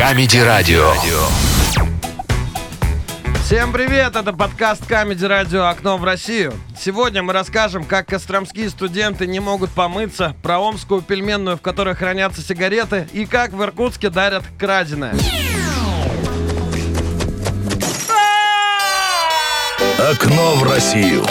Камеди-радио. Всем привет, это подкаст Камеди Радио «Окно в Россию». Сегодня мы расскажем, как костромские студенты не могут помыться, про омскую пельменную, в которой хранятся сигареты, и как в Иркутске дарят краденое. Окно в Россию.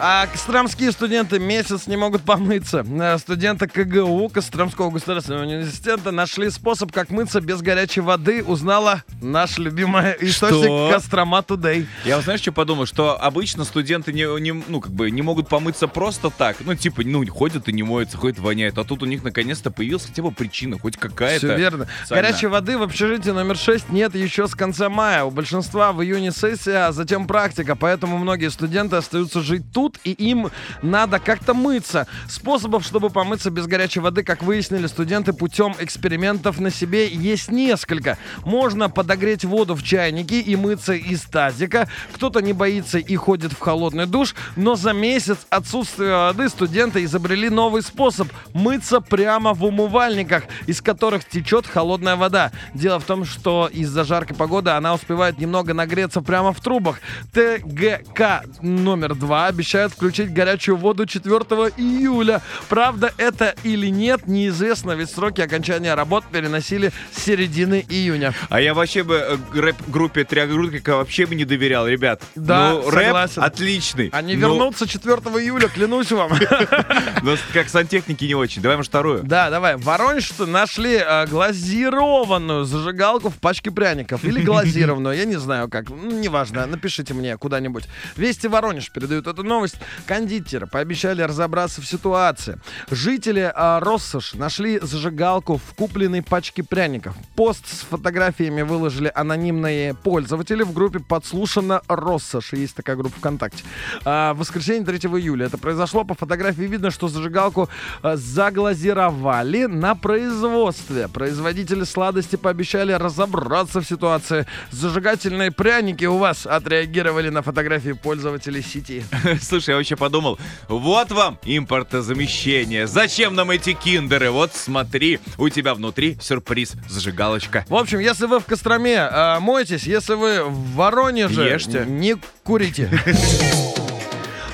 А костромские студенты месяц не могут помыться. Э, Студенты КГУ, Костромского государственного университета, нашли способ, как мыться без горячей воды. Узнала наш любимый источник? Кострома Тудей. Я вот знаешь, что подумал? Что обычно студенты не, не, ну, как бы не могут помыться просто так. Ну, типа, ну, ходят и не моются, ходят воняют. А тут у них наконец-то появилась хотя бы причина, хоть какая-то. Все верно. социальная. Горячей воды в общежитии номер 6 нет еще с конца мая. У большинства в июне сессия, а затем практика. Поэтому многие студенты остаются жить тут, и им надо как-то мыться. Способов, чтобы помыться без горячей воды, как выяснили студенты путем экспериментов на себе, есть несколько. Можно подогреть воду в чайнике и мыться из тазика. Кто-то не боится и ходит в холодный душ, но за месяц отсутствия воды студенты изобрели новый способ – мыться прямо в умывальниках, из которых течет холодная вода. Дело в том, что из-за жаркой погоды она успевает немного нагреться прямо в трубах. ТГК номер два обещает включить горячую воду 4 июля. Правда, это или нет, неизвестно, ведь сроки окончания работ переносили с середины июня. А я вообще бы э, рэп-группе Триагрутика вообще бы не доверял, ребят. Да, ну, рэп согласен. отличный. Они Ну, вернутся 4 июля, клянусь вам. но как сантехники не очень. Давай, может, вторую. Да, давай. В Воронеже нашли э, глазированную зажигалку в пачке пряников. Или глазированную, я не знаю как. Ну, неважно, напишите мне куда-нибудь. Вести Воронеж передают эту новость. Кондитеры пообещали разобраться в ситуации. Жители э, Россош нашли зажигалку в купленной пачке пряников. Пост с фотографиями выложили анонимные пользователи в группе «Подслушано Россош». Есть такая группа ВКонтакте. А, в воскресенье 3 июля это произошло. По фотографии видно, что зажигалку э, заглазировали на производстве. Производители сладости пообещали разобраться в ситуации. Зажигательные пряники у вас отреагировали на фотографии пользователей сети. Слушай, я вообще подумал, вот вам импортозамещение. Зачем нам эти киндеры? Вот смотри, у тебя внутри сюрприз, зажигалочка. В общем, если вы в Костроме, э, мойтесь. Если вы в Воронеже, Ешьте. не курите.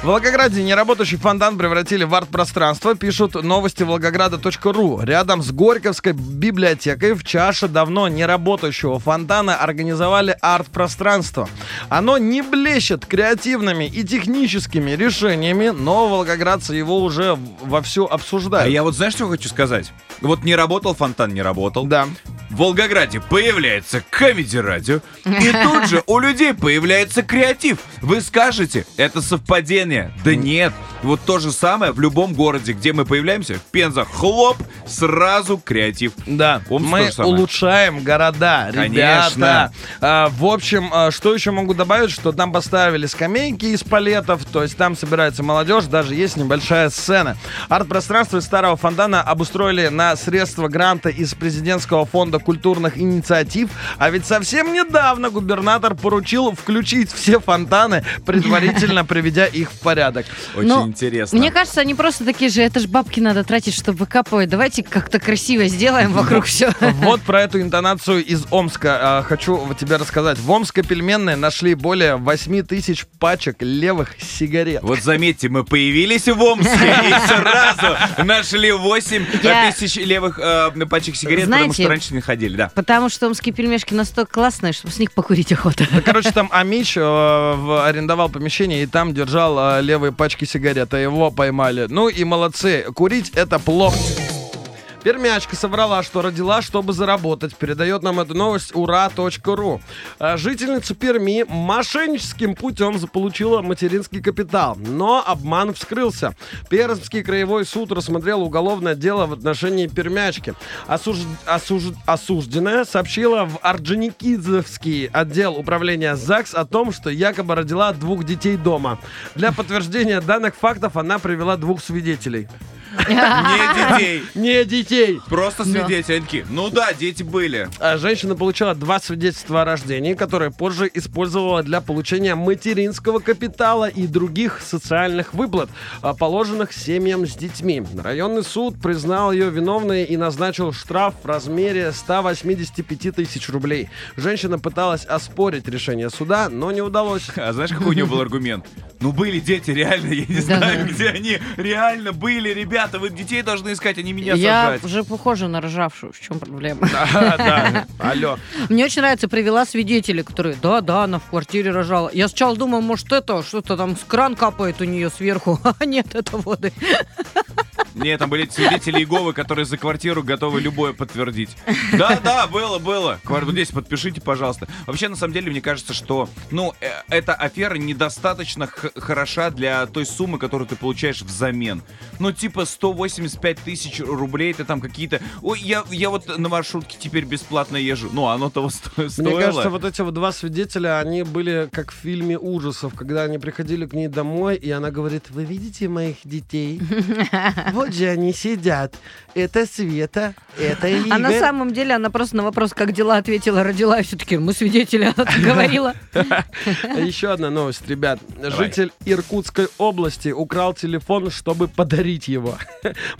В Волгограде неработающий фонтан превратили в арт-пространство, пишут новости волгограда.ру. Рядом с Горьковской библиотекой в чаше давно неработающего фонтана организовали арт-пространство. Оно не блещет креативными и техническими решениями, но волгоградцы его уже вовсю А обсуждают. я вот знаешь, что хочу сказать? Вот не работал фонтан, не работал. Да. В Волгограде появляется Comedy радио, и тут же у людей появляется креатив. Вы скажете, это совпадение? Да нет. Вот то же самое в любом городе, где мы появляемся, в Пенза, хлоп, сразу креатив. Да, Омск мы улучшаем города, Конечно. ребята. А, в общем, а, что еще могу добавить, что там поставили скамейки из палетов, то есть там собирается молодежь, даже есть небольшая сцена. Арт-пространство из старого фонтана обустроили на средства гранта из президентского фонда культурных инициатив, а ведь совсем недавно губернатор поручил включить все фонтаны, предварительно приведя их в порядок. Очень Ну, интересно. Мне кажется, они просто такие же, это ж бабки надо тратить, чтобы выкапывать. Давайте как-то красиво сделаем вокруг все. Вот про эту интонацию из Омска а, хочу тебе рассказать. В Омской пельменной нашли более 8 тысяч пачек левых сигарет. Вот заметьте, мы появились в Омске и сразу нашли 8 Я- тысяч левых э, пачек сигарет, потому что раньше не ходили, да. Потому что омские пельмешки настолько классные, что с них покурить охота. Да, короче, там Амич э, в- арендовал помещение и там держал э, левые пачки сигарет, а его поймали. Ну и молодцы. Курить это плохо. Пермячка соврала, что родила, чтобы заработать. Передает нам эту новость ура.ру. А, Жительница Перми мошенническим путем заполучила материнский капитал. Но обман вскрылся. Пермский краевой суд рассмотрел уголовное дело в отношении Пермячки. Осуж- осуж- Осужденная сообщила в Орджоникидзевский отдел управления ЗАГС о том, что якобы родила двух детей дома. Для подтверждения данных фактов она привела двух свидетелей. Не детей. Не детей. Просто свидетели. Они такие, ну да, дети были. А Женщина получила два свидетельства о рождении, которые позже использовала для получения материнского капитала и других социальных выплат, а, положенных семьям с детьми. Районный суд признал ее виновной и назначил штраф в размере 185 тысяч рублей. Женщина пыталась оспорить решение суда, но не удалось. А знаешь, какой у него был аргумент? Ну были дети, реально, я не знаю, где они. Реально были, ребята, вы детей должны искать, а не меня Я сажать. уже похожа на рожавшую. В чем проблема? Да, да. Алло. Мне очень нравится, привела свидетелей, которые, да, да, она в квартире рожала. Я сначала думала, может, это, что-то там с кран капает у нее сверху. А нет, это воды. Нет, там были свидетели Иеговы, которые за квартиру готовы любое подтвердить. Да, да, было, было. Квар- вот Здесь подпишите, пожалуйста. Вообще, на самом деле, мне кажется, что, ну, э, эта афера недостаточно хороша для той суммы, которую ты получаешь взамен. Ну, типа 185 тысяч рублей, ты там какие-то... Ой, я, я вот на маршрутке теперь бесплатно езжу. Ну, оно того сто- стоило. Мне кажется, вот эти вот два свидетеля, они были как в фильме ужасов, когда они приходили к ней домой, и она говорит, вы видите моих детей? Вот же они сидят. Это Света, это Игорь. А на самом деле она просто на вопрос, как дела, ответила, родила, и все-таки мы свидетели, она так говорила. Еще одна новость, ребят. Житель Иркутской области украл телефон, чтобы подарить его.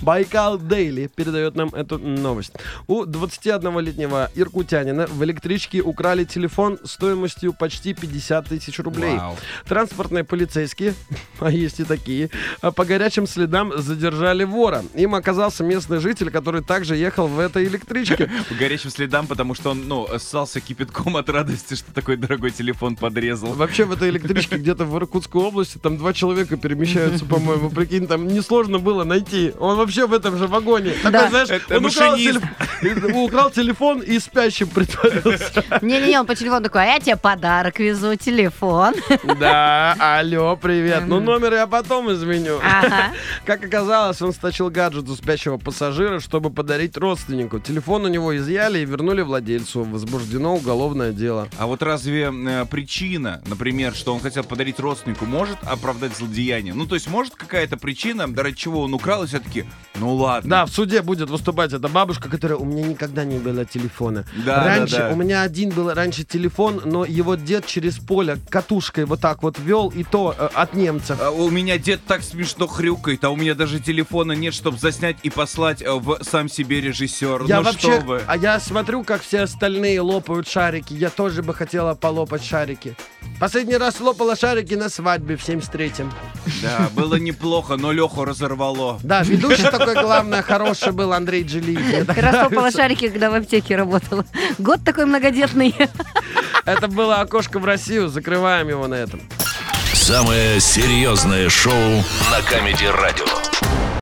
Байкал Дейли передает нам эту новость. У 21-летнего иркутянина в электричке украли телефон стоимостью почти 50 тысяч рублей. Транспортные полицейские, а есть и такие, а по горячим следам задержали вора. Им оказался местный житель, который также ехал в этой электричке. По горячим следам, потому что он, ну, ссался кипятком от радости, что такой дорогой телефон подрезал. Вообще в этой электричке где-то в Иркутской области там два человека перемещаются, по-моему. Прикинь, там несложно было найти. Он вообще в этом же вагоне. Такой, Да. знаешь, Это он украл, телеф- украл телефон и спящим притворился. Не-не-не, он по телефону такой, а я тебе подарок везу, телефон. Да, алло, привет. Ну, номер я потом изменю. Ага. Как оказалось, он стащил гаджет у спящего пассажира, чтобы подарить родственнику. Телефон у него изъяли и вернули владельцу. Возбуждено уголовное дело. А вот разве э, причина, например, что он хотел подарить родственнику, может оправдать злодеяние? Ну, то есть, может какая-то причина, ради чего он украл, и все-таки, ну ладно. Да, в суде будет выступать эта бабушка, которая у меня никогда не было телефона. Да, раньше да, да. у меня один был раньше телефон, но его дед через поле катушкой вот так вот вел, и то э, от немцев. А у меня дед так смешно хрюкает, а у меня даже телефона нет, чтобы заснять и послать э, в сам себе режиссер. Я ну вообще, что вы. а я смотрю, как все остальные лопают шарики. Я тоже бы хотела полопать шарики. Последний раз лопала шарики на свадьбе в 73-м. Да, было неплохо, но Леху разорвало. Да, ведущий такой, главное, хороший был Андрей Джелиев. Ты растопала нравится. шарики, когда в аптеке работала. Год такой многодетный. Это было окошко в Россию. Закрываем его на этом. Самое серьезное шоу на Камеди Радио.